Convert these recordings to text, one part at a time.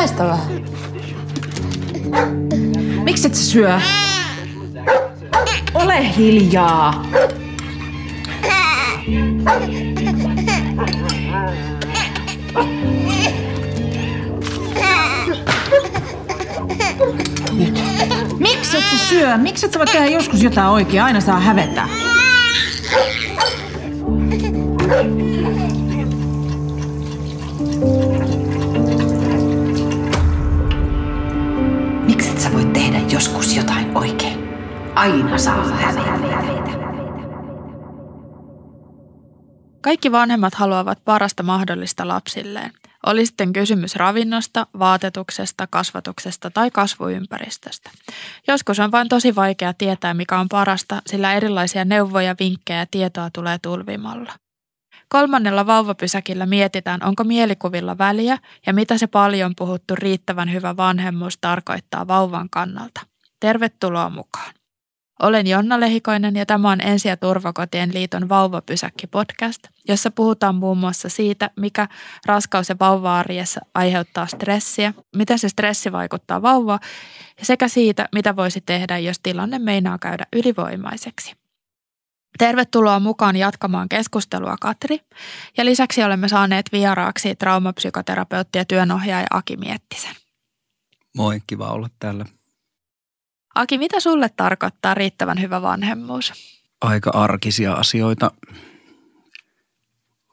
Vähän. Miksi et sä syö? Ole hiljaa. Miksi et sä syö? Miksi et sä voi tehdä joskus jotain oikein? Aina saa hävetä. Aina saa hävetä. Kaikki vanhemmat haluavat parasta mahdollista lapsilleen. Oli sitten kysymys ravinnosta, vaatetuksesta, kasvatuksesta tai kasvuympäristöstä. Joskus on vain tosi vaikea tietää, mikä on parasta, sillä erilaisia neuvoja, vinkkejä ja tietoa tulee tulvimalla. Kolmannella vauvapysäkillä mietitään, onko mielikuvilla väliä ja mitä se paljon puhuttu riittävän hyvä vanhemmuus tarkoittaa vauvan kannalta. Tervetuloa mukaan. Olen Jonna Lehikoinen ja tämä on Ensi- ja turvakotien liiton Vauvapysäkki-podcast, jossa puhutaan muun muassa siitä, mikä raskaus- ja vauva-arjessa aiheuttaa stressiä, miten se stressi vaikuttaa vauvaan sekä siitä, mitä voisi tehdä, jos tilanne meinaa käydä ylivoimaiseksi. Tervetuloa mukaan jatkamaan keskustelua Katri ja lisäksi olemme saaneet vieraaksi traumapsykoterapeutti ja työnohjaaja Aki Miettisen. Moi, kiva olla täällä. Aki, mitä sulle tarkoittaa riittävän hyvä vanhemmuus? Aika arkisia asioita.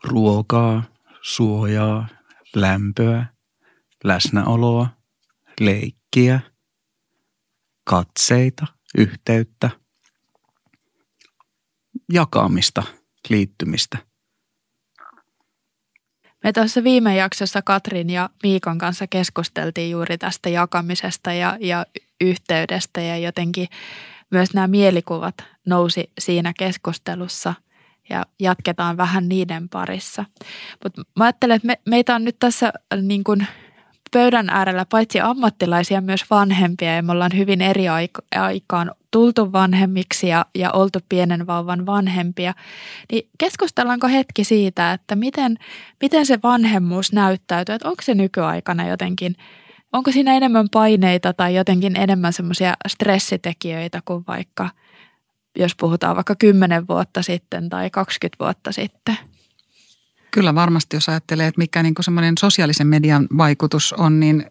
Ruokaa, suojaa, lämpöä, läsnäoloa, leikkiä, katseita, yhteyttä, jakamista, liittymistä. Me tuossa viime jaksossa Katrin ja Miikon kanssa keskusteltiin juuri tästä jakamisesta ja, ja yhteydestä ja jotenkin myös nämä mielikuvat nousi siinä keskustelussa ja jatketaan vähän niiden parissa. Mutta mä ajattelen, että me, meitä on nyt tässä niin kuin pöydän äärellä paitsi ammattilaisia myös vanhempia. Ja me ollaan hyvin eri aikaan tultu vanhemmiksi ja, ja oltu pienen vauvan vanhempia, niin keskustellaanko hetki siitä, että miten, miten se vanhemmuus näyttäytyy, että onko se nykyaikana jotenkin, onko siinä enemmän paineita tai jotenkin enemmän semmoisia stressitekijöitä kuin vaikka, jos puhutaan vaikka 10 vuotta sitten tai 20 vuotta sitten? Kyllä varmasti, jos ajattelee, että mikä niin semmoinen sosiaalisen median vaikutus on, niin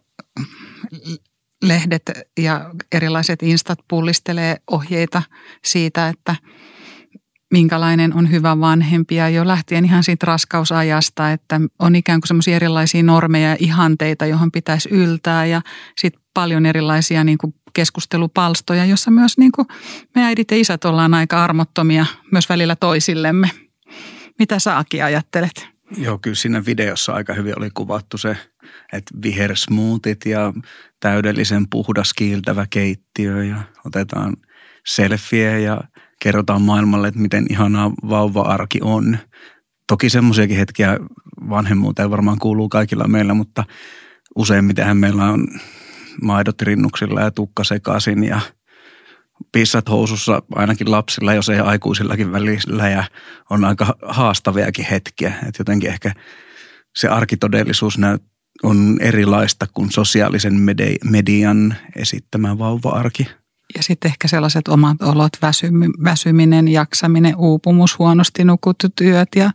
lehdet ja erilaiset instat pullistelee ohjeita siitä, että minkälainen on hyvä vanhempi ja jo lähtien ihan siitä raskausajasta, että on ikään kuin semmoisia erilaisia normeja ja ihanteita, johon pitäisi yltää ja sitten paljon erilaisia niin kuin keskustelupalstoja, jossa myös niin kuin me äidit ja isät ollaan aika armottomia myös välillä toisillemme. Mitä saakin ajattelet? Joo, kyllä siinä videossa aika hyvin oli kuvattu se, että vihersmoothit ja täydellisen puhdas kiiltävä keittiö ja otetaan selfie ja kerrotaan maailmalle, että miten ihanaa vauva-arki on. Toki semmoisiakin hetkiä vanhemmuuteen varmaan kuuluu kaikilla meillä, mutta useimmitenhän meillä on maidot rinnuksilla ja tukka sekaisin ja – pissat housussa ainakin lapsilla, jos ei aikuisillakin välillä ja on aika haastaviakin hetkiä. Että jotenkin ehkä se arkitodellisuus näyt, on erilaista kuin sosiaalisen median esittämä vauva-arki. Ja sitten ehkä sellaiset omat olot, väsyminen, jaksaminen, uupumus, huonosti nukuttu työt ja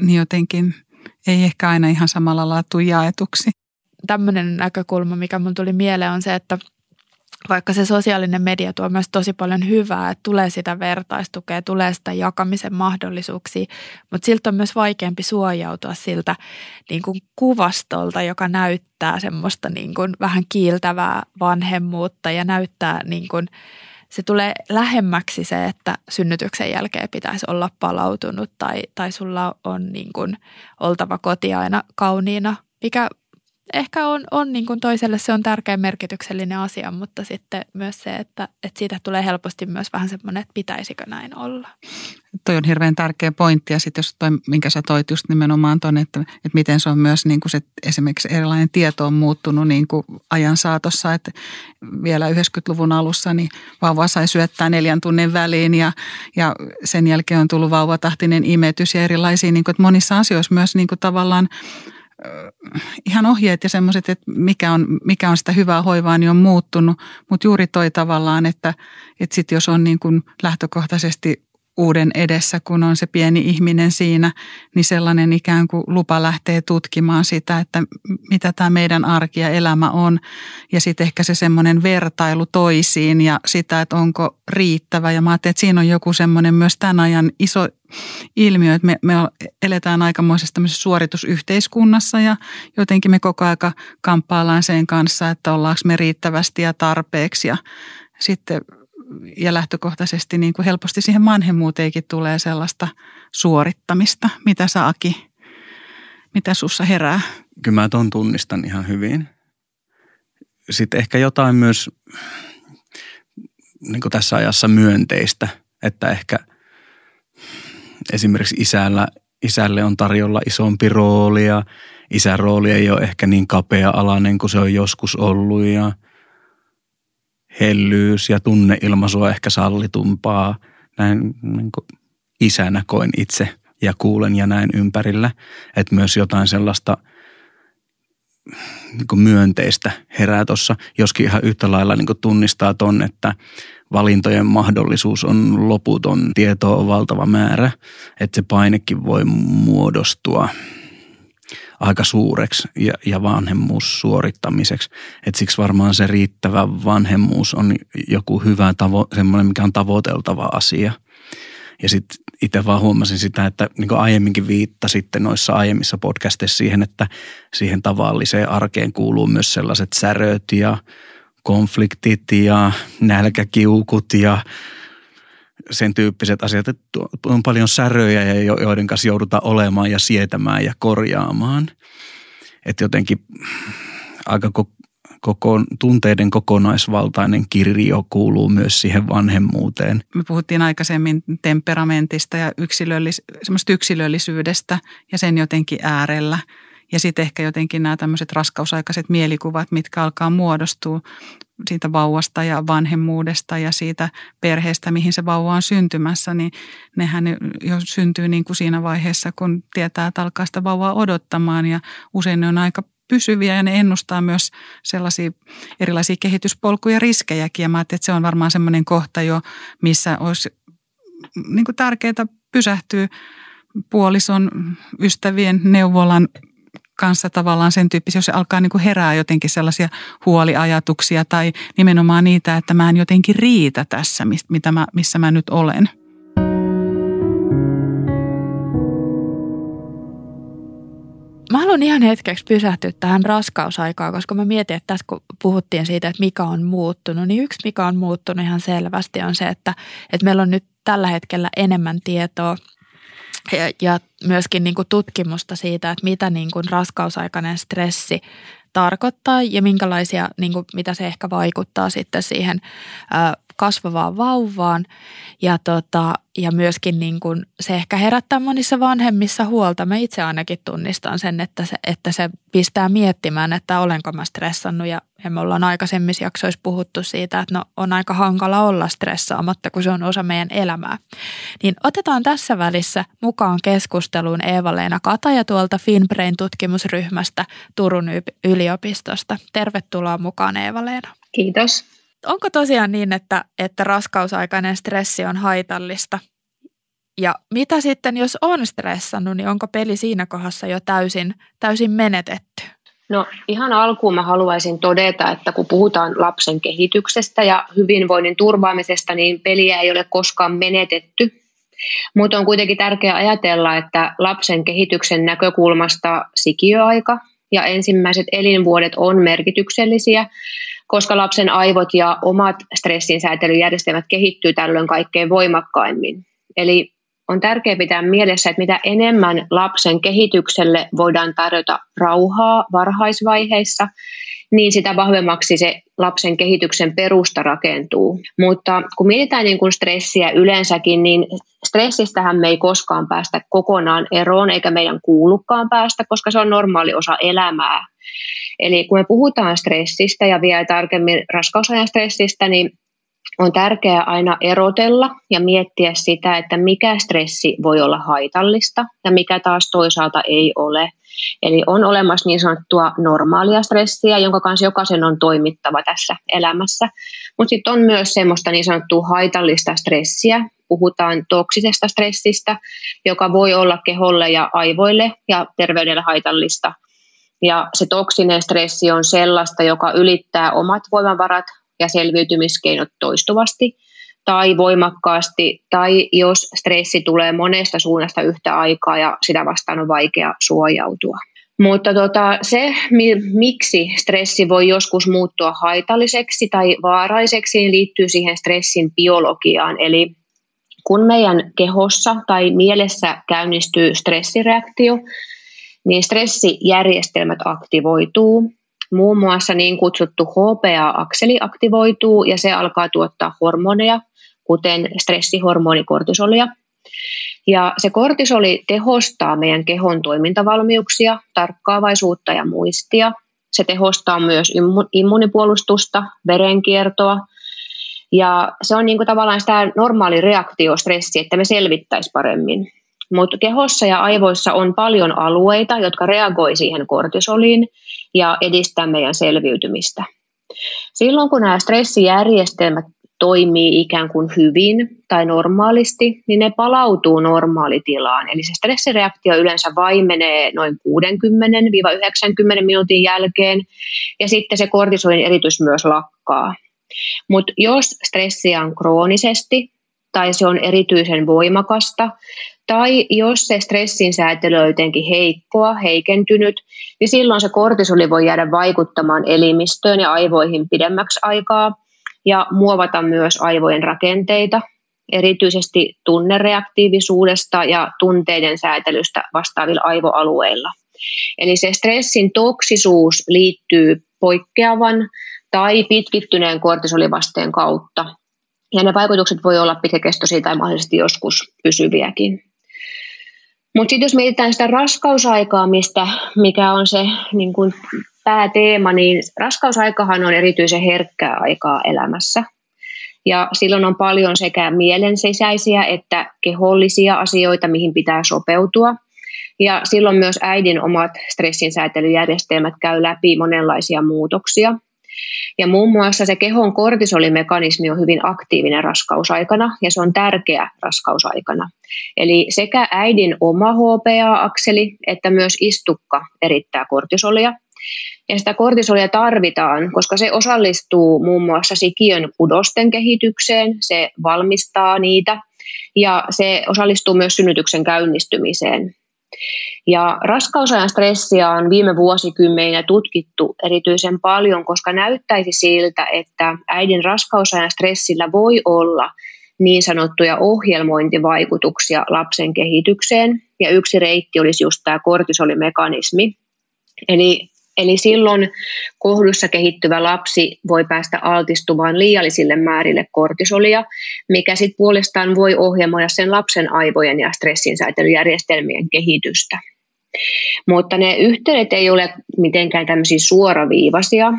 niin jotenkin ei ehkä aina ihan samalla laatu jaetuksi. Tämmöinen näkökulma, mikä mun tuli mieleen on se, että – vaikka se sosiaalinen media tuo myös tosi paljon hyvää, että tulee sitä vertaistukea, tulee sitä jakamisen mahdollisuuksia, mutta siltä on myös vaikeampi suojautua siltä niin kuin kuvastolta, joka näyttää semmoista niin kuin vähän kiiltävää vanhemmuutta ja näyttää niin kuin, se tulee lähemmäksi se, että synnytyksen jälkeen pitäisi olla palautunut tai, tai sulla on niin kuin oltava koti aina kauniina, mikä ehkä on, on niin kuin toiselle se on tärkeä merkityksellinen asia, mutta sitten myös se, että, että siitä tulee helposti myös vähän semmoinen, että pitäisikö näin olla. Toi on hirveän tärkeä pointti ja sitten jos toi, minkä sä toit just nimenomaan tuonne, että, että miten se on myös niin kuin se, esimerkiksi erilainen tieto on muuttunut niin kuin ajan saatossa, että vielä 90-luvun alussa niin vauva sai syöttää neljän tunnin väliin ja, ja sen jälkeen on tullut vauvatahtinen imetys ja erilaisia, niin kuin, että monissa asioissa myös niin kuin tavallaan – ihan ohjeet ja semmoiset, että mikä on, mikä on sitä hyvää hoivaa, niin on muuttunut. Mutta juuri toi tavallaan, että, että sit jos on niin kuin lähtökohtaisesti uuden edessä, kun on se pieni ihminen siinä, niin sellainen ikään kuin lupa lähtee tutkimaan sitä, että mitä tämä meidän arki ja elämä on. Ja sitten ehkä se semmoinen vertailu toisiin ja sitä, että onko riittävä. Ja mä ajattelin, että siinä on joku semmoinen myös tämän ajan iso ilmiö, että me, me eletään aikamoisessa tämmöisessä suoritusyhteiskunnassa ja jotenkin me koko aika kamppaillaan sen kanssa, että ollaanko me riittävästi ja tarpeeksi ja sitten ja lähtökohtaisesti niin kuin helposti siihen vanhemmuuteenkin tulee sellaista suorittamista. Mitä sä Aki, mitä sussa herää? Kyllä mä ton tunnistan ihan hyvin. Sitten ehkä jotain myös niin kuin tässä ajassa myönteistä, että ehkä esimerkiksi isällä, isälle on tarjolla isompi rooli ja isän rooli ei ole ehkä niin kapea-alainen kuin se on joskus ollut ja – hellyys ja tunneilmaisu on ehkä sallitumpaa. Näin niin kuin isänä koin itse ja kuulen ja näin ympärillä. Että myös jotain sellaista niin kuin myönteistä herää tuossa, joskin ihan yhtä lailla niin kuin tunnistaa ton, että valintojen mahdollisuus on loputon, tietoa on valtava määrä, että se painekin voi muodostua – aika suureksi ja, ja vanhemmuus suorittamiseksi. Et siksi varmaan se riittävä vanhemmuus on joku hyvä tavo, semmoinen, mikä on tavoiteltava asia. Ja sitten itse vaan huomasin sitä, että niin kuin aiemminkin viittasitte noissa aiemmissa podcasteissa siihen, että siihen tavalliseen arkeen kuuluu myös sellaiset säröt ja konfliktit ja nälkäkiukut ja sen tyyppiset asiat, että on paljon säröjä, joiden kanssa joudutaan olemaan ja sietämään ja korjaamaan. Että jotenkin aika koko, tunteiden kokonaisvaltainen kirjo kuuluu myös siihen vanhemmuuteen. Me puhuttiin aikaisemmin temperamentista ja yksilöllis, yksilöllisyydestä ja sen jotenkin äärellä – ja sitten ehkä jotenkin nämä tämmöiset raskausaikaiset mielikuvat, mitkä alkaa muodostua siitä vauvasta ja vanhemmuudesta ja siitä perheestä, mihin se vauva on syntymässä, niin nehän jo syntyy niin kuin siinä vaiheessa, kun tietää, että alkaa sitä vauvaa odottamaan ja usein ne on aika pysyviä ja ne ennustaa myös sellaisia erilaisia kehityspolkuja riskejäkin. Ja mä että se on varmaan semmoinen kohta jo, missä olisi niin tärkeää pysähtyä puolison, ystävien, neuvolan kanssa tavallaan sen tyyppisiä, jos se alkaa niin kuin herää jotenkin sellaisia huoliajatuksia tai nimenomaan niitä, että mä en jotenkin riitä tässä, mitä mä, missä mä nyt olen. Mä haluan ihan hetkeksi pysähtyä tähän raskausaikaan, koska mä mietin, että tässä kun puhuttiin siitä, että mikä on muuttunut, niin yksi mikä on muuttunut ihan selvästi on se, että, että meillä on nyt tällä hetkellä enemmän tietoa ja, ja myöskin niin kuin tutkimusta siitä, että mitä niin kuin raskausaikainen stressi tarkoittaa ja minkälaisia, niin kuin, mitä se ehkä vaikuttaa sitten siihen ö, kasvavaan vauvaan. Ja, tota, ja myöskin niin kuin se ehkä herättää monissa vanhemmissa huolta. Mä itse ainakin tunnistan sen, että se, että se pistää miettimään, että olenko mä stressannut. Ja, ja me ollaan aikaisemmissa jaksoissa puhuttu siitä, että no, on aika hankala olla stressaamatta, kun se on osa meidän elämää. Niin otetaan tässä välissä mukaan keskusteluun Eeva-Leena Kataja tuolta Finbrain tutkimusryhmästä Turun yliopistosta. Tervetuloa mukaan Eeva-Leena. Kiitos onko tosiaan niin, että, että raskausaikainen stressi on haitallista? Ja mitä sitten, jos on stressannut, niin onko peli siinä kohdassa jo täysin, täysin menetetty? No ihan alkuun mä haluaisin todeta, että kun puhutaan lapsen kehityksestä ja hyvinvoinnin turvaamisesta, niin peliä ei ole koskaan menetetty. Mutta on kuitenkin tärkeää ajatella, että lapsen kehityksen näkökulmasta sikiöaika ja ensimmäiset elinvuodet on merkityksellisiä, koska lapsen aivot ja omat stressinsäätelyjärjestelmät kehittyy tällöin kaikkein voimakkaimmin. Eli on tärkeää pitää mielessä, että mitä enemmän lapsen kehitykselle voidaan tarjota rauhaa varhaisvaiheissa, niin sitä vahvemmaksi se lapsen kehityksen perusta rakentuu. Mutta kun mietitään niin kuin stressiä yleensäkin, niin stressistähän me ei koskaan päästä kokonaan eroon, eikä meidän kuulukaan päästä, koska se on normaali osa elämää. Eli kun me puhutaan stressistä ja vielä tarkemmin raskausajan stressistä, niin on tärkeää aina erotella ja miettiä sitä, että mikä stressi voi olla haitallista ja mikä taas toisaalta ei ole. Eli on olemassa niin sanottua normaalia stressiä, jonka kanssa jokaisen on toimittava tässä elämässä. Mutta sitten on myös semmoista niin sanottua haitallista stressiä. Puhutaan toksisesta stressistä, joka voi olla keholle ja aivoille ja terveydelle haitallista. Ja se toksinen stressi on sellaista, joka ylittää omat voimavarat ja selviytymiskeinot toistuvasti – tai voimakkaasti, tai jos stressi tulee monesta suunnasta yhtä aikaa ja sitä vastaan on vaikea suojautua. Mutta tota, se, miksi stressi voi joskus muuttua haitalliseksi tai vaaraiseksi, niin liittyy siihen stressin biologiaan. Eli kun meidän kehossa tai mielessä käynnistyy stressireaktio, niin stressijärjestelmät aktivoituu. Muun muassa niin kutsuttu HPA-akseli aktivoituu ja se alkaa tuottaa hormoneja, kuten stressihormoni kortisolia. Ja se kortisoli tehostaa meidän kehon toimintavalmiuksia, tarkkaavaisuutta ja muistia. Se tehostaa myös immunipuolustusta, verenkiertoa. Ja se on niin kuin tavallaan sitä normaali reaktio stressi, että me selvittäisi paremmin. Mutta kehossa ja aivoissa on paljon alueita, jotka reagoi siihen kortisoliin ja edistää meidän selviytymistä. Silloin kun nämä stressijärjestelmät toimii ikään kuin hyvin tai normaalisti, niin ne palautuu normaalitilaan. Eli se stressireaktio yleensä vaimenee noin 60-90 minuutin jälkeen ja sitten se kortisolin eritys myös lakkaa. Mutta jos stressiä on kroonisesti tai se on erityisen voimakasta, tai jos se stressin säätely on jotenkin heikkoa, heikentynyt, niin silloin se kortisoli voi jäädä vaikuttamaan elimistöön ja aivoihin pidemmäksi aikaa – ja muovata myös aivojen rakenteita, erityisesti tunnereaktiivisuudesta ja tunteiden säätelystä vastaavilla aivoalueilla. Eli se stressin toksisuus liittyy poikkeavan tai pitkittyneen kortisolivasteen kautta. Ja ne vaikutukset voi olla pitkäkestoisia tai mahdollisesti joskus pysyviäkin. Mutta sitten jos mietitään sitä raskausaikaa, mistä, mikä on se niin kun pääteema, niin raskausaikahan on erityisen herkkää aikaa elämässä. Ja silloin on paljon sekä mielen sisäisiä että kehollisia asioita, mihin pitää sopeutua. Ja silloin myös äidin omat stressinsäätelyjärjestelmät käy läpi monenlaisia muutoksia. Ja muun muassa se kehon kortisolimekanismi on hyvin aktiivinen raskausaikana ja se on tärkeä raskausaikana. Eli sekä äidin oma HPA-akseli että myös istukka erittää kortisolia. Ja sitä kortisolia tarvitaan, koska se osallistuu muun muassa sikiön kudosten kehitykseen, se valmistaa niitä ja se osallistuu myös synnytyksen käynnistymiseen. Ja raskausajan stressiä on viime vuosikymmeninä tutkittu erityisen paljon, koska näyttäisi siltä, että äidin raskausajan stressillä voi olla niin sanottuja ohjelmointivaikutuksia lapsen kehitykseen. Ja yksi reitti olisi just tämä kortisolimekanismi. Eli Eli silloin kohdussa kehittyvä lapsi voi päästä altistumaan liiallisille määrille kortisolia, mikä sitten puolestaan voi ohjelmoida sen lapsen aivojen ja stressinsäätelyjärjestelmien kehitystä. Mutta ne yhteydet ei ole mitenkään tämmöisiä suoraviivaisia.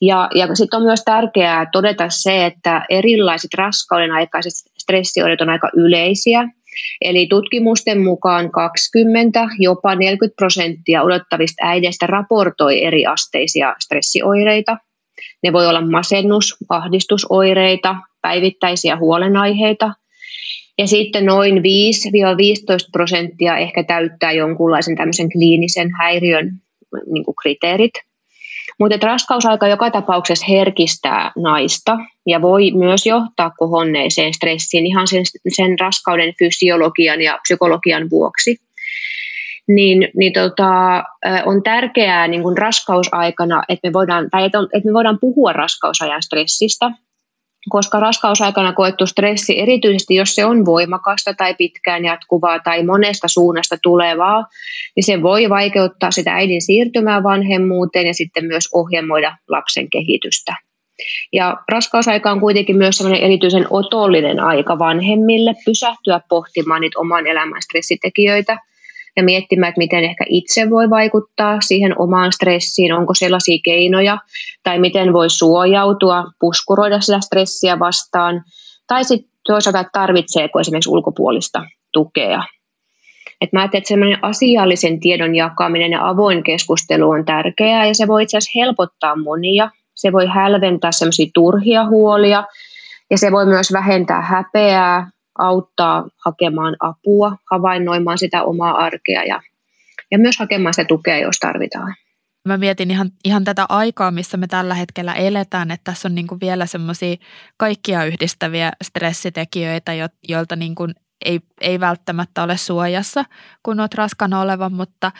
Ja, ja sitten on myös tärkeää todeta se, että erilaiset raskauden aikaiset stressioireet on aika yleisiä Eli tutkimusten mukaan 20, jopa 40 prosenttia odottavista äideistä raportoi eri asteisia stressioireita. Ne voi olla masennus, ahdistusoireita, päivittäisiä huolenaiheita. Ja sitten noin 5-15 prosenttia ehkä täyttää jonkunlaisen tämmöisen kliinisen häiriön niin kriteerit. Mutta raskausaika joka tapauksessa herkistää naista ja voi myös johtaa kohonneeseen stressiin ihan sen, sen raskauden fysiologian ja psykologian vuoksi. Niin, niin tota, on tärkeää niin kuin raskausaikana, että me, voidaan, tai että me voidaan puhua raskausajan stressistä – koska raskausaikana koettu stressi, erityisesti jos se on voimakasta tai pitkään jatkuvaa tai monesta suunnasta tulevaa, niin se voi vaikeuttaa sitä äidin siirtymää vanhemmuuteen ja sitten myös ohjelmoida lapsen kehitystä. Ja raskausaika on kuitenkin myös sellainen erityisen otollinen aika vanhemmille pysähtyä pohtimaan niitä oman elämän stressitekijöitä – ja miettimään, että miten ehkä itse voi vaikuttaa siihen omaan stressiin, onko sellaisia keinoja, tai miten voi suojautua, puskuroida sitä stressiä vastaan, tai sitten toisaalta, tarvitseeko esimerkiksi ulkopuolista tukea. Et mä ajattelen, että sellainen asiallisen tiedon jakaminen ja avoin keskustelu on tärkeää ja se voi itse asiassa helpottaa monia. Se voi hälventää sellaisia turhia huolia ja se voi myös vähentää häpeää, auttaa hakemaan apua, havainnoimaan sitä omaa arkea ja, ja myös hakemaan sitä tukea, jos tarvitaan. Mä mietin ihan, ihan tätä aikaa, missä me tällä hetkellä eletään, että tässä on niin kuin vielä semmoisia kaikkia yhdistäviä stressitekijöitä, joilta niin kuin ei, ei välttämättä ole suojassa, kun olet raskana oleva, mutta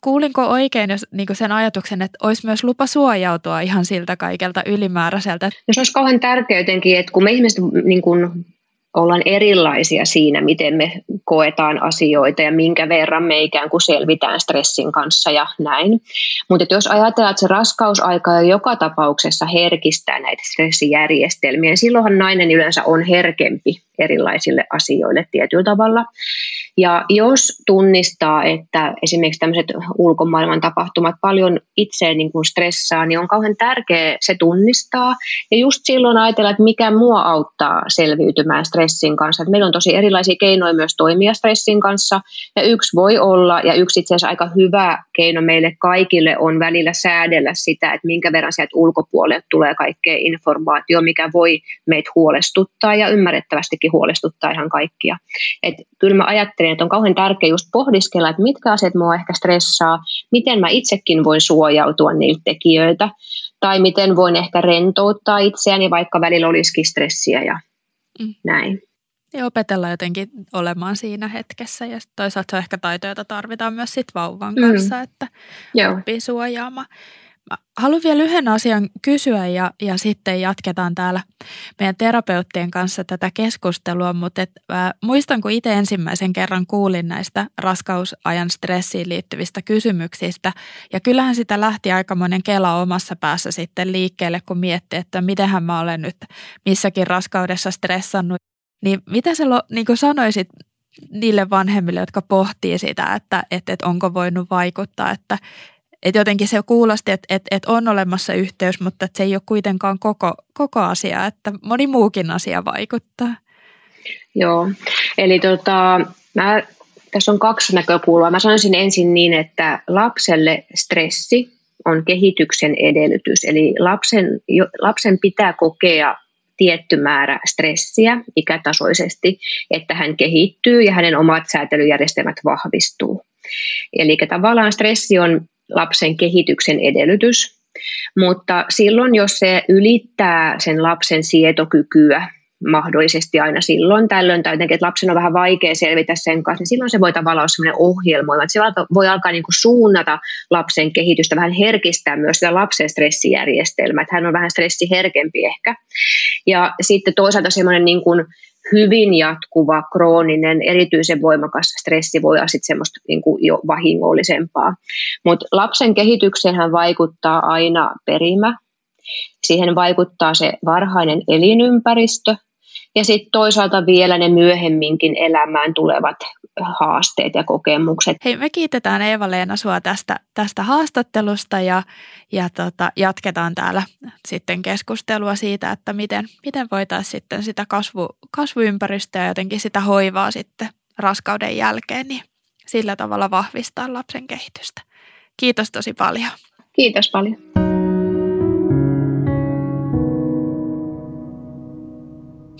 kuulinko oikein jos, niin sen ajatuksen, että olisi myös lupa suojautua ihan siltä kaikelta ylimääräiseltä? No se olisi kauhean tärkeää jotenkin, että kun me ihmiset niin kuin ollaan erilaisia siinä, miten me koetaan asioita ja minkä verran me ikään kuin selvitään stressin kanssa ja näin. Mutta jos ajatellaan, että se raskausaika joka tapauksessa herkistää näitä stressijärjestelmiä, niin silloinhan nainen yleensä on herkempi erilaisille asioille tietyllä tavalla. Ja jos tunnistaa, että esimerkiksi tämmöiset ulkomaailman tapahtumat paljon itseään niin kuin stressaa, niin on kauhean tärkeää se tunnistaa. Ja just silloin ajatella, että mikä mua auttaa selviytymään stressin kanssa. Että meillä on tosi erilaisia keinoja myös toimia stressin kanssa. Ja yksi voi olla, ja yksi itse asiassa aika hyvä keino meille kaikille on välillä säädellä sitä, että minkä verran sieltä ulkopuolelle tulee kaikkea informaatio, mikä voi meitä huolestuttaa ja ymmärrettävästikin huolestuttaa ihan kaikkia. Et kyllä mä ajattelen, että on kauhean tärkeää just pohdiskella, että mitkä asiat mua ehkä stressaa, miten mä itsekin voin suojautua niiltä tekijöiltä, tai miten voin ehkä rentouttaa itseäni, vaikka välillä olisikin stressiä ja mm. näin. Ja opetella jotenkin olemaan siinä hetkessä ja toisaalta se on ehkä taito, jota tarvitaan myös sit vauvan mm. kanssa, mm. että Joo. oppii suojaamaan. Mä haluan vielä yhden asian kysyä ja, ja sitten jatketaan täällä meidän terapeuttien kanssa tätä keskustelua, mutta et, äh, muistan kun itse ensimmäisen kerran kuulin näistä raskausajan stressiin liittyvistä kysymyksistä ja kyllähän sitä lähti aikamoinen kela omassa päässä sitten liikkeelle, kun mietti, että mitenhän mä olen nyt missäkin raskaudessa stressannut. Niin mitä sä niin sanoisit niille vanhemmille, jotka pohtii sitä, että, että, että onko voinut vaikuttaa, että, et jotenkin se kuulosti, että et, et on olemassa yhteys, mutta se ei ole kuitenkaan koko, koko asia, että moni muukin asia vaikuttaa. Joo, eli tota, mä, tässä on kaksi näkökulmaa. Mä sanoisin ensin niin, että lapselle stressi on kehityksen edellytys. Eli lapsen, lapsen pitää kokea tietty määrä stressiä ikätasoisesti, että hän kehittyy ja hänen omat säätelyjärjestelmät vahvistuu. Eli tavallaan stressi on lapsen kehityksen edellytys, mutta silloin, jos se ylittää sen lapsen sietokykyä, mahdollisesti aina silloin tällöin, tai jotenkin, että lapsen on vähän vaikea selvitä sen kanssa, niin silloin se voi tavallaan olla sellainen ohjelmoima, että se voi alkaa niin kuin suunnata lapsen kehitystä, vähän herkistää myös sitä lapsen stressijärjestelmää, että hän on vähän stressiherkempi ehkä. Ja sitten toisaalta semmoinen niin kuin hyvin jatkuva, krooninen, erityisen voimakas stressi voi olla sitten semmoista niin kuin jo vahingollisempaa. Mutta lapsen kehitykseen vaikuttaa aina perimä, siihen vaikuttaa se varhainen elinympäristö, ja sitten toisaalta vielä ne myöhemminkin elämään tulevat haasteet ja kokemukset. Hei, me kiitetään Eeva-Leena sua tästä, tästä haastattelusta ja, ja tota, jatketaan täällä sitten keskustelua siitä, että miten, miten voitaisiin sitten sitä kasvu, kasvuympäristöä ja jotenkin sitä hoivaa sitten raskauden jälkeen, niin sillä tavalla vahvistaa lapsen kehitystä. Kiitos tosi paljon. Kiitos paljon.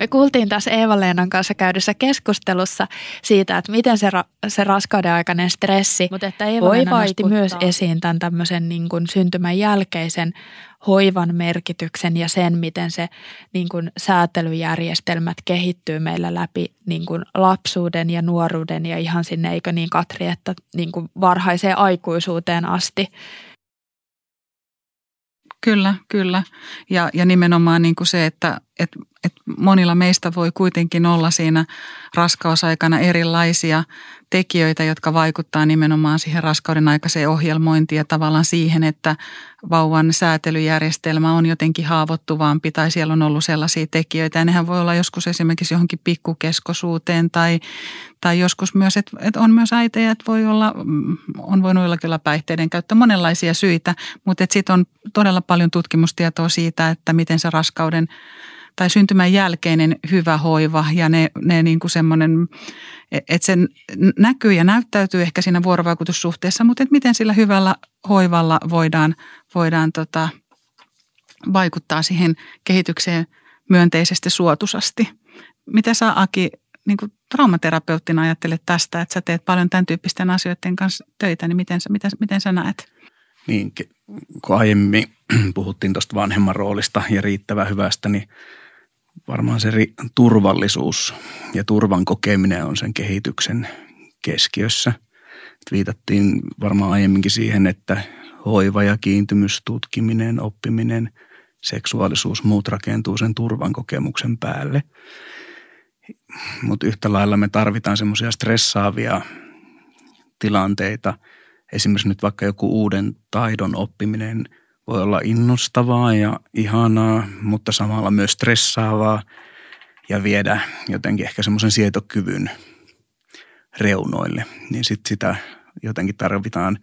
Me kuultiin tässä Eeva-Leenan kanssa käydyssä keskustelussa siitä, että miten se, ra- se raskauden aikainen stressi Mutta että Eeva voi nosti myös esiin tämän tämmöisen niin kuin syntymän jälkeisen hoivan merkityksen ja sen, miten se niin kuin säätelyjärjestelmät kehittyy meillä läpi niin kuin lapsuuden ja nuoruuden ja ihan sinne, eikö niin Katri, että niin kuin varhaiseen aikuisuuteen asti. Kyllä, kyllä. Ja, ja nimenomaan niin kuin se, että, että että monilla meistä voi kuitenkin olla siinä raskausaikana erilaisia tekijöitä, jotka vaikuttaa nimenomaan siihen raskauden aikaiseen ohjelmointiin ja tavallaan siihen, että vauvan säätelyjärjestelmä on jotenkin haavoittuvampi tai siellä on ollut sellaisia tekijöitä. Ja nehän voi olla joskus esimerkiksi johonkin pikkukeskosuuteen tai, tai joskus myös, että, että on myös äitejä, että voi olla, on voinut olla kyllä päihteiden käyttö, monenlaisia syitä, mutta sitten on todella paljon tutkimustietoa siitä, että miten se raskauden tai syntymän jälkeinen hyvä hoiva ja ne, ne niin kuin semmoinen, että se näkyy ja näyttäytyy ehkä siinä vuorovaikutussuhteessa, mutta että miten sillä hyvällä hoivalla voidaan, voidaan tota, vaikuttaa siihen kehitykseen myönteisesti suotusasti. Mitä sä Aki niin kuin traumaterapeuttina ajattelet tästä, että sä teet paljon tämän tyyppisten asioiden kanssa töitä, niin miten, miten, miten sä näet? Niin, kun aiemmin puhuttiin tuosta vanhemman roolista ja riittävän hyvästä, niin varmaan se turvallisuus ja turvan kokeminen on sen kehityksen keskiössä. Viitattiin varmaan aiemminkin siihen, että hoiva ja kiintymys, tutkiminen, oppiminen, seksuaalisuus, muut rakentuu sen turvan kokemuksen päälle. Mutta yhtä lailla me tarvitaan semmoisia stressaavia tilanteita. Esimerkiksi nyt vaikka joku uuden taidon oppiminen voi olla innostavaa ja ihanaa, mutta samalla myös stressaavaa ja viedä jotenkin ehkä semmoisen sietokyvyn reunoille. Niin sitten sitä jotenkin tarvitaan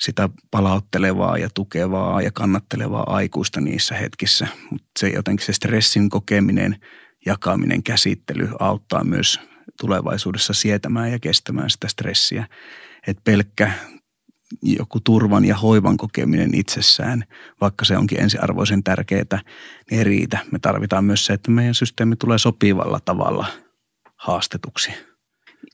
sitä palauttelevaa ja tukevaa ja kannattelevaa aikuista niissä hetkissä. Mutta se jotenkin se stressin kokeminen, jakaminen, käsittely auttaa myös tulevaisuudessa sietämään ja kestämään sitä stressiä. Että pelkkä joku turvan ja hoivan kokeminen itsessään, vaikka se onkin ensiarvoisen tärkeää, niin ei riitä. Me tarvitaan myös se, että meidän systeemi tulee sopivalla tavalla haastetuksi.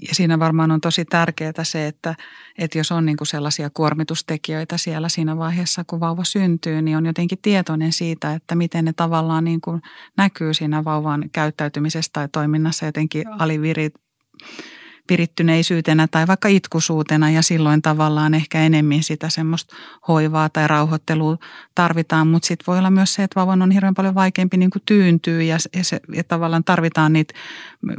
Ja siinä varmaan on tosi tärkeää se, että, että jos on niin kuin sellaisia kuormitustekijöitä siellä siinä vaiheessa, kun vauva syntyy, niin on jotenkin tietoinen siitä, että miten ne tavallaan niin kuin näkyy siinä vauvan käyttäytymisessä tai toiminnassa. Jotenkin alivirit virittyneisyytenä tai vaikka itkusuutena ja silloin tavallaan ehkä enemmän sitä semmoista hoivaa tai rauhoittelua tarvitaan, mutta sitten voi olla myös se, että vauvan on hirveän paljon vaikeampi niin kuin tyyntyä ja, ja, se, ja tavallaan tarvitaan niitä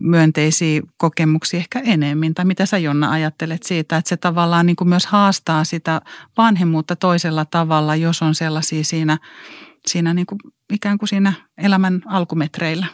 myönteisiä kokemuksia ehkä enemmän. Tai mitä sä Jonna ajattelet siitä, että se tavallaan niin kuin myös haastaa sitä vanhemmuutta toisella tavalla, jos on sellaisia siinä, siinä niin kuin ikään kuin siinä elämän alkumetreillä.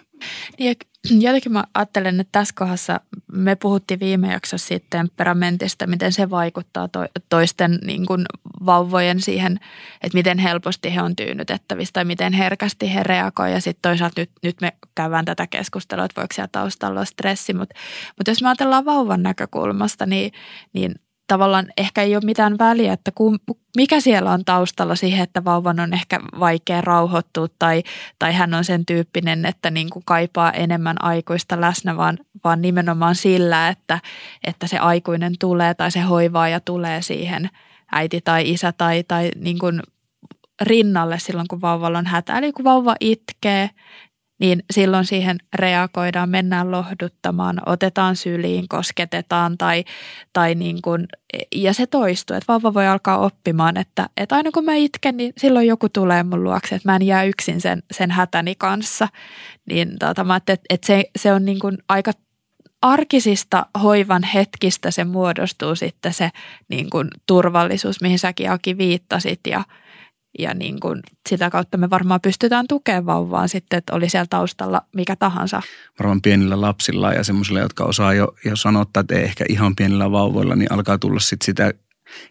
Niin, jotenkin mä ajattelen, että tässä kohdassa me puhuttiin viime jaksossa siitä temperamentista, miten se vaikuttaa to, toisten niin kuin vauvojen siihen, että miten helposti he on tyynnytettävissä tai miten herkästi he reagoivat. Ja sitten toisaalta nyt, nyt me käydään tätä keskustelua, että voiko siellä taustalla olla stressi. Mutta, mutta jos me ajatellaan vauvan näkökulmasta, niin, niin tavallaan ehkä ei ole mitään väliä, että kun, mikä siellä on taustalla siihen, että vauvan on ehkä vaikea rauhoittua tai, tai hän on sen tyyppinen, että niin kuin kaipaa enemmän aikuista läsnä, vaan, vaan nimenomaan sillä, että, että se aikuinen tulee tai se hoivaaja tulee siihen äiti tai isä tai, tai niin kuin rinnalle silloin, kun vauvalla on hätä. Eli kun vauva itkee, niin silloin siihen reagoidaan, mennään lohduttamaan, otetaan syliin, kosketetaan tai, tai niin kuin, ja se toistuu, että vauva voi alkaa oppimaan, että, että aina kun mä itken, niin silloin joku tulee mun luokse, että mä en jää yksin sen, sen hätäni kanssa. Niin tota, mä että, että se, se on niin kuin aika arkisista hoivan hetkistä se muodostuu sitten se niin kuin turvallisuus, mihin säkin Aki viittasit ja – ja niin kuin sitä kautta me varmaan pystytään tukemaan vauvaa sitten, että oli siellä taustalla mikä tahansa. Varmaan pienillä lapsilla ja semmoisilla, jotka osaa jo, jo sanottaa, että ehkä ihan pienillä vauvoilla, niin alkaa tulla sitten sitä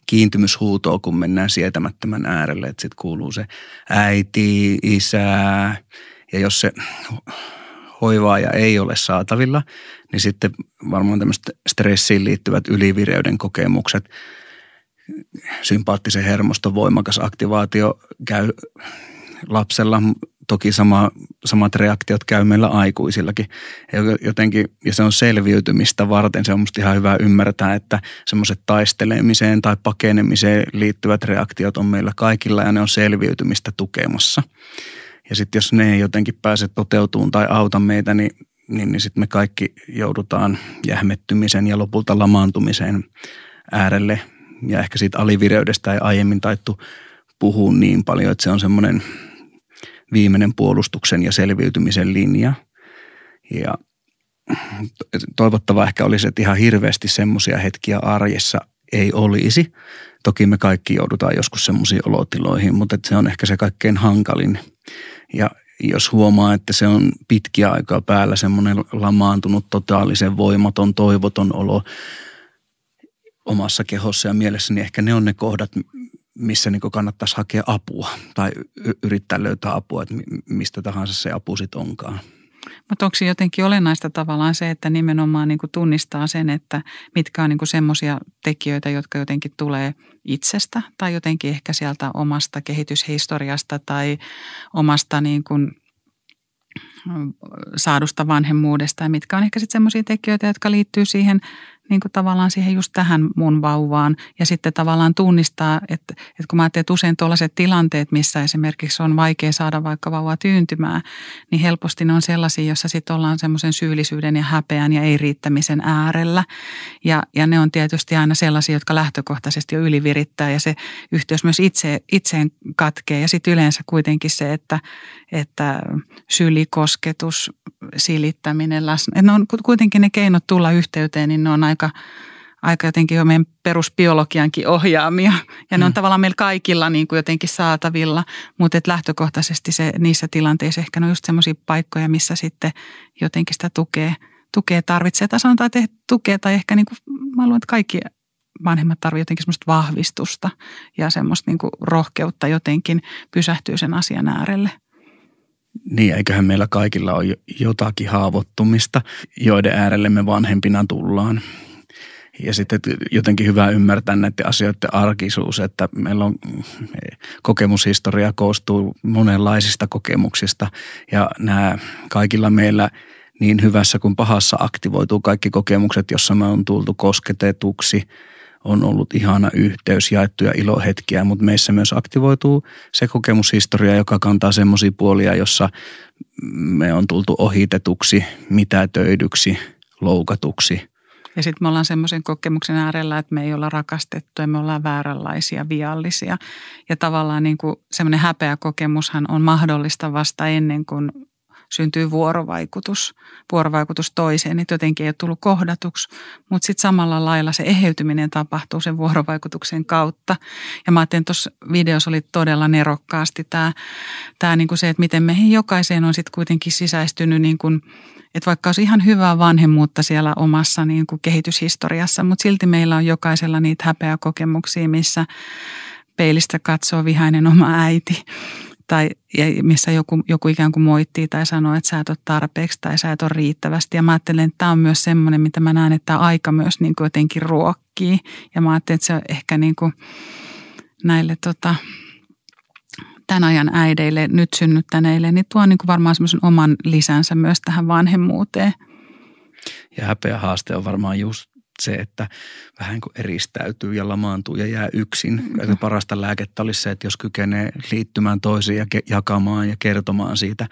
kiintymyshuutoa, kun mennään sietämättömän äärelle, että sitten kuuluu se äiti, isä ja jos se hoivaaja ei ole saatavilla, niin sitten varmaan tämmöiset stressiin liittyvät ylivireyden kokemukset – sympaattisen hermoston voimakas aktivaatio käy lapsella. Toki sama, samat reaktiot käy meillä aikuisillakin. Jotenkin, ja se on selviytymistä varten. Se on musta ihan hyvä ymmärtää, että semmoiset taistelemiseen tai pakenemiseen liittyvät reaktiot on meillä kaikilla ja ne on selviytymistä tukemassa. Ja sitten jos ne ei jotenkin pääse toteutumaan tai auta meitä, niin, niin, niin sitten me kaikki joudutaan jähmettymisen ja lopulta lamaantumisen äärelle – ja ehkä siitä alivireydestä ei aiemmin taittu puhua niin paljon, että se on semmoinen viimeinen puolustuksen ja selviytymisen linja. Ja toivottavaa ehkä olisi, että ihan hirveästi semmoisia hetkiä arjessa ei olisi. Toki me kaikki joudutaan joskus semmoisiin olotiloihin, mutta se on ehkä se kaikkein hankalin. Ja jos huomaa, että se on pitkiä aikaa päällä semmoinen lamaantunut, totaalisen voimaton, toivoton olo, omassa kehossa ja mielessä, niin ehkä ne on ne kohdat, missä niin kannattaisi hakea apua tai yrittää löytää apua, että mistä tahansa se apu sitten onkaan. Mutta onko se jotenkin olennaista tavallaan se, että nimenomaan niin tunnistaa sen, että mitkä on niin semmoisia tekijöitä, jotka jotenkin tulee itsestä tai jotenkin ehkä sieltä omasta kehityshistoriasta tai omasta niin kuin saadusta vanhemmuudesta ja mitkä on ehkä sitten semmoisia tekijöitä, jotka liittyy siihen niin kuin tavallaan siihen just tähän mun vauvaan. Ja sitten tavallaan tunnistaa, että, että kun mä ajattelen, että usein tuollaiset tilanteet, missä esimerkiksi on vaikea saada vaikka vauvaa tyyntymään, niin helposti ne on sellaisia, jossa sitten ollaan semmoisen syyllisyyden ja häpeän ja ei-riittämisen äärellä. Ja, ja ne on tietysti aina sellaisia, jotka lähtökohtaisesti jo ylivirittää. Ja se yhteys myös itse, itseen katkee. Ja sitten yleensä kuitenkin se, että, että sylikosketus, silittäminen, läsnä, ne on kuitenkin ne keinot tulla yhteyteen, niin ne on aika, aika jotenkin jo meidän perusbiologiankin ohjaamia. Ja ne on mm. tavallaan meillä kaikilla niin kuin jotenkin saatavilla, mutta et lähtökohtaisesti se, niissä tilanteissa ehkä ne on just semmoisia paikkoja, missä sitten jotenkin sitä tukea, tukea tarvitsee. Tai sanotaan, että tukea tai ehkä niin kuin, mä luulen, että kaikki vanhemmat tarvitsevat jotenkin semmoista vahvistusta ja semmoista niin kuin rohkeutta jotenkin pysähtyä sen asian äärelle. Niin, eiköhän meillä kaikilla ole jotakin haavoittumista, joiden äärelle me vanhempina tullaan. Ja sitten jotenkin hyvä ymmärtää näiden asioiden arkisuus, että meillä on kokemushistoria koostuu monenlaisista kokemuksista ja nämä kaikilla meillä niin hyvässä kuin pahassa aktivoituu kaikki kokemukset, jossa me on tultu kosketetuksi – on ollut ihana yhteys, jaettuja ilohetkiä, mutta meissä myös aktivoituu se kokemushistoria, joka kantaa semmoisia puolia, jossa me on tultu ohitetuksi, mitätöidyksi, loukatuksi. Ja sitten me ollaan semmoisen kokemuksen äärellä, että me ei olla rakastettu ja me ollaan vääränlaisia, viallisia. Ja tavallaan niin semmoinen häpeä kokemushan on mahdollista vasta ennen kuin syntyy vuorovaikutus, vuorovaikutus toiseen, että jotenkin ei ole tullut kohdatuksi, mutta sitten samalla lailla se eheytyminen tapahtuu sen vuorovaikutuksen kautta. Ja mä ajattelin, tuossa videossa oli todella nerokkaasti tämä, tämä niin kuin se, että miten meihin jokaiseen on sitten kuitenkin sisäistynyt niin kuin, että vaikka olisi ihan hyvää vanhemmuutta siellä omassa niin kuin kehityshistoriassa, mutta silti meillä on jokaisella niitä häpeäkokemuksia, missä peilistä katsoo vihainen oma äiti tai missä joku, joku ikään kuin moittii tai sanoo, että sä et ole tarpeeksi tai sä et ole riittävästi. Ja mä ajattelen, että tämä on myös semmoinen, mitä mä näen, että aika myös niin kuin jotenkin ruokkii. Ja mä ajattelen, että se on ehkä niin kuin näille tota, tämän ajan äideille, nyt synnyttäneille, niin tuo niin kuin varmaan semmoisen oman lisänsä myös tähän vanhemmuuteen. Ja häpeä haaste on varmaan just se, että vähän kuin eristäytyy ja lamaantuu ja jää yksin. Mm-hmm. Parasta lääkettä olisi se, että jos kykenee liittymään toisiin ja ke- jakamaan ja kertomaan siitä,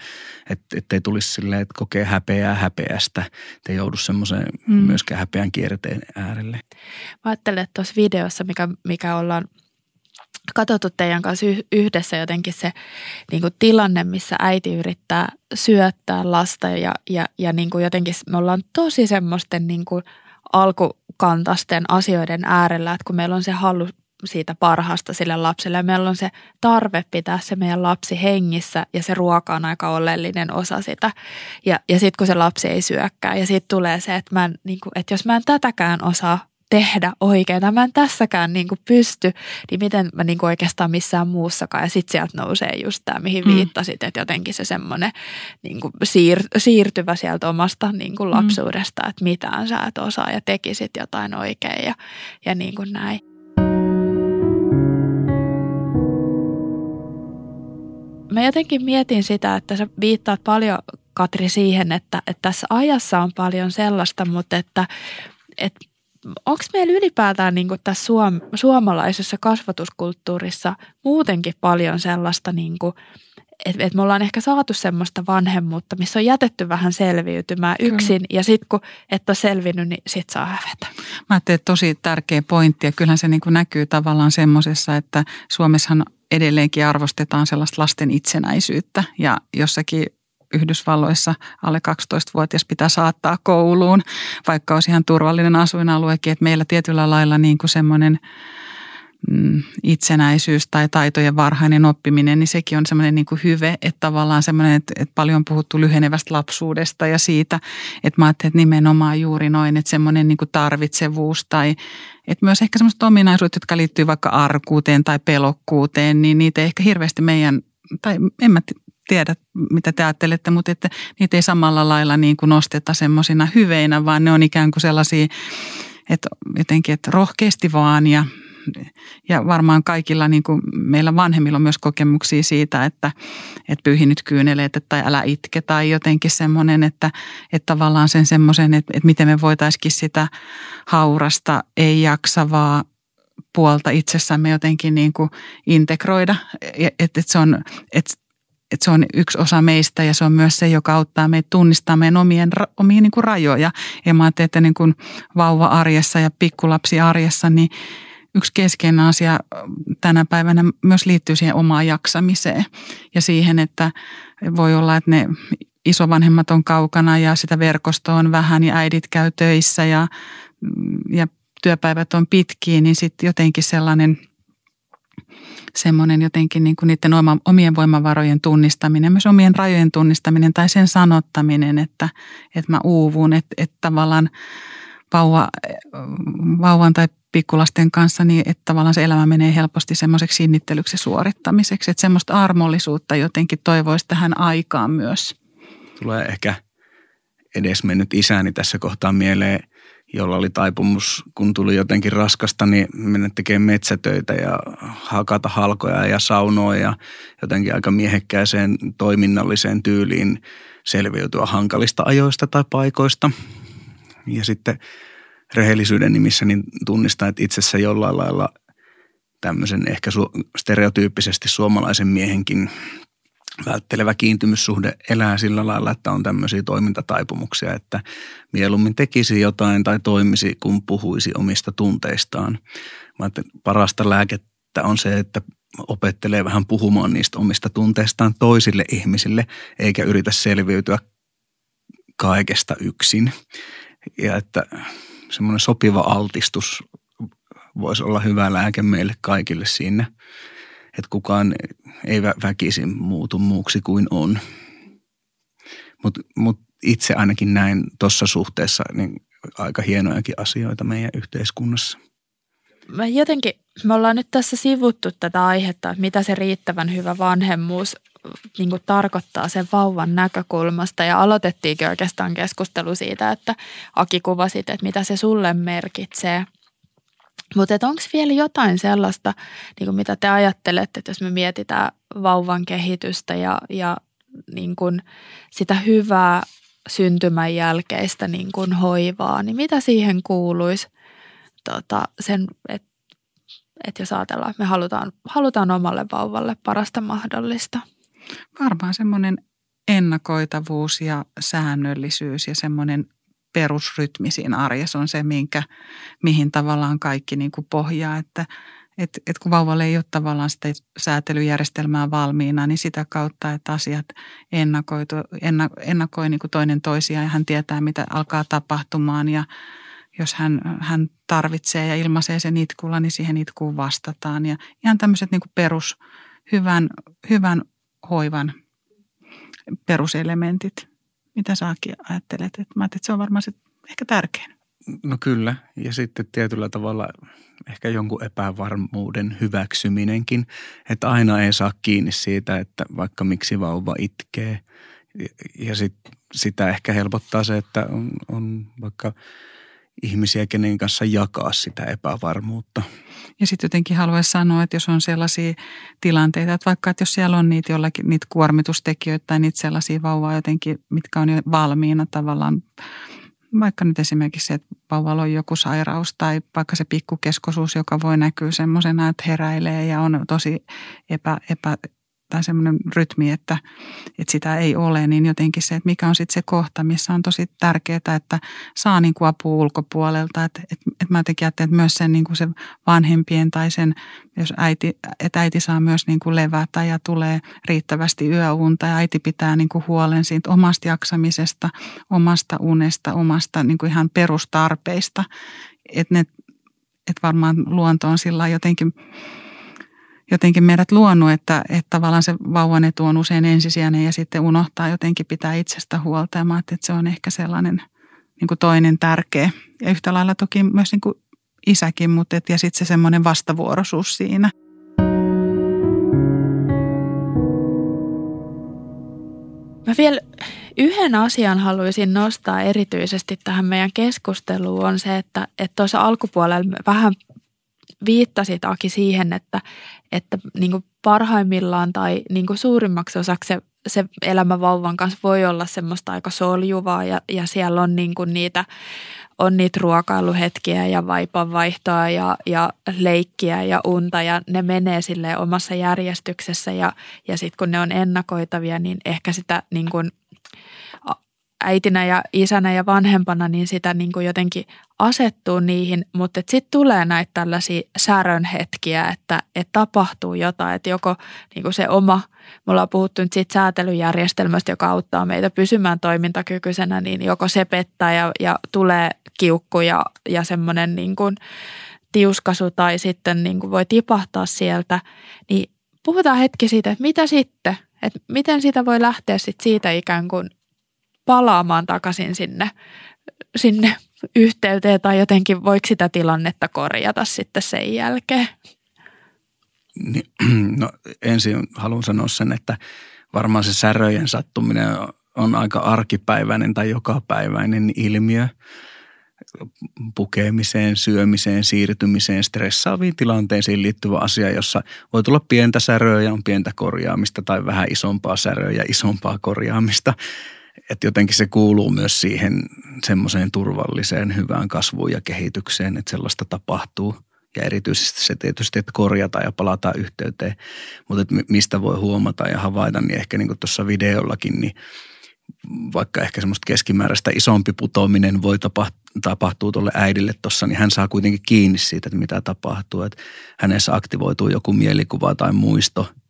että ettei tulisi silleen, että kokee häpeää häpeästä, ettei joudu semmoiseen mm. myöskään häpeän kierteen äärelle. Mä ajattelen, että tuossa videossa, mikä, mikä ollaan katsottu teidän kanssa yhdessä jotenkin se niin kuin tilanne, missä äiti yrittää syöttää lasta ja, ja, ja niin kuin jotenkin me ollaan tosi semmoisten niin kuin – alkukantasten asioiden äärellä, että kun meillä on se halu siitä parhaasta sille lapselle ja meillä on se tarve pitää se meidän lapsi hengissä ja se ruoka on aika oleellinen osa sitä. Ja, ja sitten kun se lapsi ei syökkää ja sitten tulee se, että, mä en, niin kuin, että jos mä en tätäkään osaa tehdä oikein, tai mä en tässäkään niin kuin pysty, niin miten mä niin kuin oikeastaan missään muussakaan. Ja sitten sieltä nousee just tämä, mihin mm. viittasit, että jotenkin se semmoinen niin kuin siir- siirtyvä sieltä omasta niin kuin mm. lapsuudesta, että mitään sä et osaa ja tekisit jotain oikein ja, ja niin kuin näin. Mä jotenkin mietin sitä, että sä viittaat paljon Katri siihen, että, että tässä ajassa on paljon sellaista, mutta että, että onko meillä ylipäätään niin tässä suom, suomalaisessa kasvatuskulttuurissa muutenkin paljon sellaista, niin kuin, että et me ollaan ehkä saatu semmoista vanhemmuutta, missä on jätetty vähän selviytymään yksin Kyllä. ja sitten kun et ole selvinnyt, niin sit saa hävetä. Mä ajattelin, että tosi tärkeä pointti ja kyllähän se niin kuin näkyy tavallaan semmoisessa, että Suomessahan edelleenkin arvostetaan sellaista lasten itsenäisyyttä ja jossakin Yhdysvalloissa alle 12-vuotias pitää saattaa kouluun, vaikka olisi ihan turvallinen asuinaluekin. Että meillä tietyllä lailla niin kuin semmoinen mm, itsenäisyys tai taitojen varhainen oppiminen, niin sekin on semmoinen niin hyve, että tavallaan semmoinen, että, että paljon on puhuttu lyhenevästä lapsuudesta ja siitä, että mä ajattelin, että nimenomaan juuri noin, että semmoinen niin kuin tarvitsevuus tai että myös ehkä semmoiset ominaisuudet, jotka liittyy vaikka arkuuteen tai pelokkuuteen, niin niitä ei ehkä hirveästi meidän, tai en mä tiedä, mitä te ajattelette, mutta että niitä ei samalla lailla niin kuin nosteta semmoisina hyveinä, vaan ne on ikään kuin sellaisia, että jotenkin, että rohkeasti vaan ja ja varmaan kaikilla niin kuin meillä vanhemmilla on myös kokemuksia siitä, että, että pyyhi nyt kyyneleet tai älä itke tai jotenkin semmoinen, että, että tavallaan sen semmoisen, että, että miten me voitaisiin sitä haurasta, ei jaksavaa puolta itsessämme jotenkin niin kuin integroida. Että, että se on, että että se on yksi osa meistä ja se on myös se, joka auttaa meitä tunnistamaan meidän omien, omia niin kuin rajoja. Ja mä ajattelin, että niin kuin vauva-arjessa ja pikkulapsi-arjessa, niin yksi keskeinen asia tänä päivänä myös liittyy siihen omaan jaksamiseen ja siihen, että voi olla, että ne isovanhemmat on kaukana ja sitä verkostoa on vähän ja äidit käy töissä ja, ja työpäivät on pitkiä, niin sitten jotenkin sellainen semmoinen jotenkin niin kuin niiden omien voimavarojen tunnistaminen, myös omien rajojen tunnistaminen tai sen sanottaminen, että, että mä uuvun, että, että tavallaan vauva, vauvan tai pikkulasten kanssa, niin että tavallaan se elämä menee helposti semmoiseksi sinnittelyksi suorittamiseksi. Että semmoista armollisuutta jotenkin toivoisi tähän aikaan myös. Tulee ehkä edesmennyt isäni tässä kohtaa mieleen, jolla oli taipumus, kun tuli jotenkin raskasta, niin mennä tekemään metsätöitä ja hakata halkoja ja saunoa ja jotenkin aika miehekkääseen toiminnalliseen tyyliin selviytyä hankalista ajoista tai paikoista. Ja sitten rehellisyyden nimissä niin tunnistaa, että itsessä jollain lailla tämmöisen ehkä stereotyyppisesti suomalaisen miehenkin välttelevä kiintymyssuhde elää sillä lailla, että on tämmöisiä toimintataipumuksia, että mieluummin tekisi jotain tai toimisi, kun puhuisi omista tunteistaan. Mä parasta lääkettä on se, että opettelee vähän puhumaan niistä omista tunteistaan toisille ihmisille, eikä yritä selviytyä kaikesta yksin. Ja että semmoinen sopiva altistus voisi olla hyvä lääke meille kaikille siinä, että kukaan ei väkisin muutu muuksi kuin on. Mutta mut itse ainakin näin tuossa suhteessa niin aika hienojakin asioita meidän yhteiskunnassa. Mä jotenkin, me ollaan nyt tässä sivuttu tätä aihetta, että mitä se riittävän hyvä vanhemmuus niin kuin tarkoittaa sen vauvan näkökulmasta ja aloitettiinkin oikeastaan keskustelu siitä, että Aki kuvasit, että mitä se sulle merkitsee. Mutta onko vielä jotain sellaista, niin kuin mitä te ajattelette, että jos me mietitään vauvan kehitystä ja, ja niin kuin sitä hyvää syntymän jälkeistä niin kuin hoivaa, niin mitä siihen kuuluisi tota, sen, että et jos ajatellaan, että me halutaan, halutaan omalle vauvalle parasta mahdollista – Varmaan semmoinen ennakoitavuus ja säännöllisyys ja semmoinen perusrytmi siinä arjessa on se, minkä, mihin tavallaan kaikki niin kuin pohjaa, että et, et kun vauvalle ei ole tavallaan sitä säätelyjärjestelmää valmiina, niin sitä kautta, että asiat ennakoitu, enna, ennakoi niin kuin toinen toisiaan ja hän tietää, mitä alkaa tapahtumaan ja jos hän, hän tarvitsee ja ilmaisee sen itkulla, niin siihen itkuun vastataan. Ja ihan tämmöiset niin kuin perus, hyvän, hyvän hoivan peruselementit. Mitä saakin ajattelet? Että mä että se on varmaan se ehkä tärkein. No kyllä. Ja sitten tietyllä tavalla ehkä jonkun epävarmuuden hyväksyminenkin, että aina ei saa kiinni siitä, että vaikka miksi vauva itkee. Ja sit, sitä ehkä helpottaa se, että on, on vaikka ihmisiä, kenen kanssa jakaa sitä epävarmuutta. Ja sitten jotenkin haluaisin sanoa, että jos on sellaisia tilanteita, että vaikka että jos siellä on niitä jollakin niitä kuormitustekijöitä tai niitä sellaisia vauvaa jotenkin, mitkä on jo valmiina tavallaan, vaikka nyt esimerkiksi se, että vauvalla on joku sairaus tai vaikka se pikkukeskosuus, joka voi näkyä semmoisena, että heräilee ja on tosi epä, epä tai semmoinen rytmi, että, että sitä ei ole, niin jotenkin se, että mikä on sitten se kohta, missä on tosi tärkeää, että saa niin kuin apua ulkopuolelta. Että, että, että mä jotenkin ajattelen, että myös sen, niin kuin se vanhempien tai sen, jos äiti, että äiti saa myös niin kuin levätä ja tulee riittävästi yöunta ja äiti pitää niin kuin huolen siitä omasta jaksamisesta, omasta unesta, omasta niin kuin ihan perustarpeista. Että ne että varmaan luonto on sillä jotenkin, jotenkin meidät luonut, että, että tavallaan se vauvan etu on usein ensisijainen ja sitten unohtaa jotenkin pitää itsestä huolta. Ja mä että se on ehkä sellainen niin kuin toinen tärkeä. Ja yhtä lailla toki myös niin kuin isäkin, mutta et, ja sitten se semmoinen vastavuoroisuus siinä. Mä vielä yhden asian haluaisin nostaa erityisesti tähän meidän keskusteluun on se, että tuossa alkupuolella vähän viittasit Aki siihen, että, että niin parhaimmillaan tai niin suurimmaksi osaksi se, se elämä vauvan kanssa voi olla semmoista aika soljuvaa ja, ja siellä on niin niitä on niitä ruokailuhetkiä ja vaipanvaihtoa ja, ja leikkiä ja unta ja ne menee sille omassa järjestyksessä ja, ja sitten kun ne on ennakoitavia, niin ehkä sitä niin kuin äitinä ja isänä ja vanhempana, niin sitä niin kuin jotenkin asettuu niihin, mutta sitten tulee näitä tällaisia särönhetkiä, että, että tapahtuu jotain, että joko niin kuin se oma, me ollaan puhuttu nyt siitä säätelyjärjestelmästä, joka auttaa meitä pysymään toimintakykyisenä, niin joko se pettää ja, ja tulee kiukku ja, ja semmoinen niin kuin tiuskasu tai sitten niin kuin voi tipahtaa sieltä, niin puhutaan hetki siitä, että mitä sitten, että miten siitä voi lähteä sitten siitä ikään kuin palaamaan takaisin sinne, sinne yhteyteen tai jotenkin voiko sitä tilannetta korjata sitten sen jälkeen? No ensin haluan sanoa sen, että varmaan se säröjen sattuminen on aika arkipäiväinen tai jokapäiväinen ilmiö pukemiseen, syömiseen, siirtymiseen, stressaaviin tilanteisiin liittyvä asia, jossa voi tulla pientä säröä ja on pientä korjaamista tai vähän isompaa säröä ja isompaa korjaamista että jotenkin se kuuluu myös siihen semmoiseen turvalliseen hyvään kasvuun ja kehitykseen, että sellaista tapahtuu. Ja erityisesti se tietysti, että korjataan ja palataan yhteyteen. Mutta että mistä voi huomata ja havaita, niin ehkä niin tuossa videollakin, niin vaikka ehkä semmoista keskimääräistä isompi putoaminen voi tapahtua, tapahtuu tuolle äidille tuossa, niin hän saa kuitenkin kiinni siitä, että mitä tapahtuu. Että hänessä aktivoituu joku mielikuva tai muisto –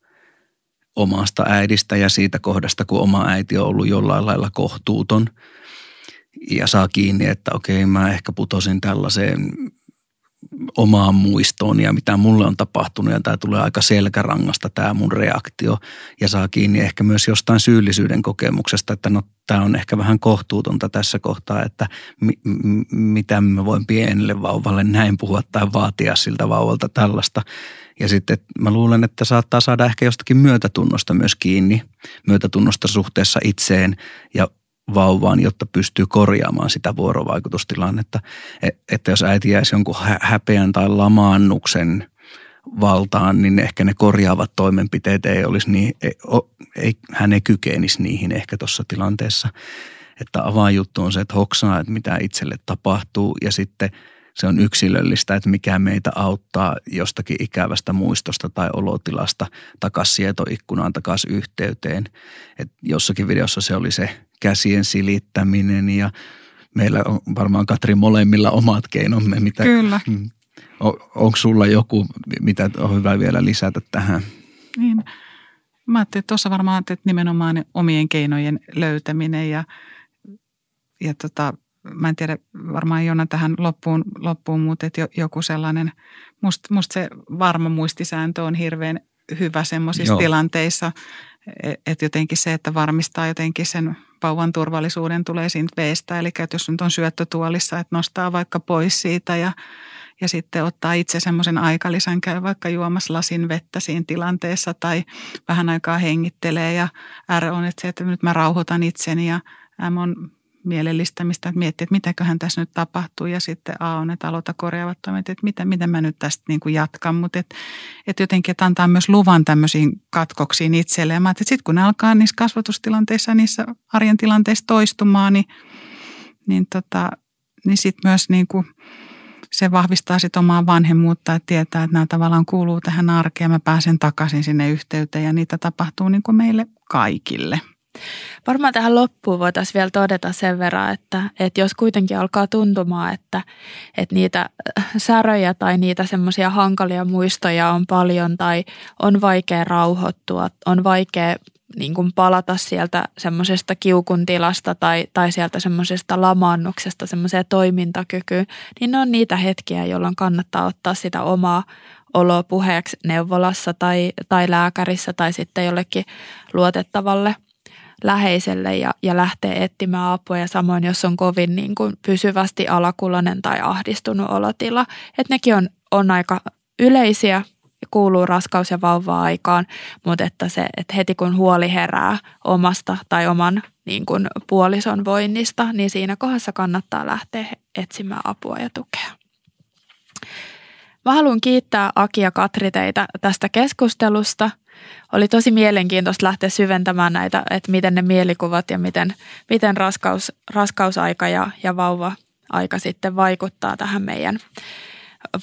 omasta äidistä ja siitä kohdasta, kun oma äiti on ollut jollain lailla kohtuuton ja saa kiinni, että okei, mä ehkä putosin tällaiseen omaan muistoon ja mitä mulle on tapahtunut ja tämä tulee aika selkärangasta tämä mun reaktio ja saa kiinni ehkä myös jostain syyllisyyden kokemuksesta, että no tämä on ehkä vähän kohtuutonta tässä kohtaa, että mi- m- mitä mä voin pienelle vauvalle näin puhua tai vaatia siltä vauvalta tällaista. Ja sitten mä luulen, että saattaa saada ehkä jostakin myötätunnosta myös kiinni, myötätunnosta suhteessa itseen ja vauvaan, jotta pystyy korjaamaan sitä vuorovaikutustilannetta. E, että jos äiti jäisi jonkun häpeän tai lamaannuksen valtaan, niin ehkä ne korjaavat toimenpiteet ei olisi niin, ei, ei, hän ei kykenisi niihin ehkä tuossa tilanteessa. Että avainjuttu on se, että hoksaa, että mitä itselle tapahtuu ja sitten – se on yksilöllistä, että mikä meitä auttaa jostakin ikävästä muistosta tai olotilasta takaisin sietoikkunaan, takaisin yhteyteen. Et jossakin videossa se oli se käsien silittäminen ja meillä on varmaan Katri molemmilla omat keinomme. Mitä, Kyllä. Mm. On, onko sulla joku, mitä on hyvä vielä lisätä tähän? Niin. Mä ajattelin, että tuossa varmaan että nimenomaan omien keinojen löytäminen ja, ja tota, mä en tiedä varmaan Jonna tähän loppuun, loppuun mutta että joku sellainen, musta must se varma muistisääntö on hirveän hyvä semmoisissa tilanteissa, e, että jotenkin se, että varmistaa jotenkin sen vauvan turvallisuuden tulee siitä veestä. Eli että jos nyt on syöttötuolissa, että nostaa vaikka pois siitä ja, ja sitten ottaa itse semmoisen aikalisän, käy vaikka juomassa lasin vettä siinä tilanteessa tai vähän aikaa hengittelee. Ja R on, että se, että nyt mä rauhoitan itseni ja M on mielellistämistä, että miettii, että mitäköhän tässä nyt tapahtuu. Ja sitten A on, että aloita korjaavat toimet, että miten, miten mä nyt tästä niin kuin jatkan, mutta että, että jotenkin, että antaa myös luvan tämmöisiin katkoksiin itselleen. että sitten kun ne alkaa niissä kasvatustilanteissa, niissä arjen tilanteissa toistumaan, niin, niin, tota, niin sitten myös niin kuin se vahvistaa sitten omaa vanhemmuutta, että tietää, että nämä tavallaan kuuluu tähän arkeen, mä pääsen takaisin sinne yhteyteen ja niitä tapahtuu niin kuin meille kaikille – Varmaan tähän loppuun voitaisiin vielä todeta sen verran, että, että jos kuitenkin alkaa tuntumaan, että, että niitä äh, säröjä tai niitä semmoisia hankalia muistoja on paljon tai on vaikea rauhoittua, on vaikea niin kuin palata sieltä semmoisesta kiukun tilasta tai, tai sieltä semmoisesta lamaannuksesta semmoiseen toimintakykyyn, niin ne on niitä hetkiä, jolloin kannattaa ottaa sitä omaa oloa puheeksi neuvolassa tai, tai lääkärissä tai sitten jollekin luotettavalle läheiselle ja, ja lähtee etsimään apua ja samoin jos on kovin niin kuin pysyvästi alakulonen tai ahdistunut olotila, että nekin on, on aika yleisiä kuuluu raskaus- ja vauva-aikaan, mutta että, se, että heti kun huoli herää omasta tai oman niin kuin puolison voinnista, niin siinä kohdassa kannattaa lähteä etsimään apua ja tukea. Mä haluan kiittää Aki ja Katri teitä tästä keskustelusta. Oli tosi mielenkiintoista lähteä syventämään näitä, että miten ne mielikuvat ja miten, miten raskaus, raskausaika ja, ja vauva-aika sitten vaikuttaa tähän meidän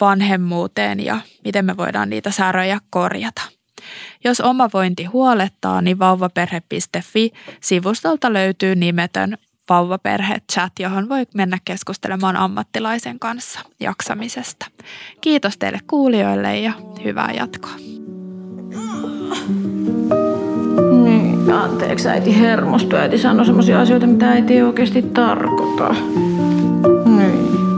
vanhemmuuteen ja miten me voidaan niitä säröjä korjata. Jos oma vointi huolettaa, niin vauvaperhe.fi-sivustolta löytyy nimetön vauvaperhe-chat, johon voi mennä keskustelemaan ammattilaisen kanssa jaksamisesta. Kiitos teille kuulijoille ja hyvää jatkoa. Niin, anteeksi äiti hermostui. Äiti sanoi sellaisia asioita, mitä äiti ei oikeasti tarkoita. Niin.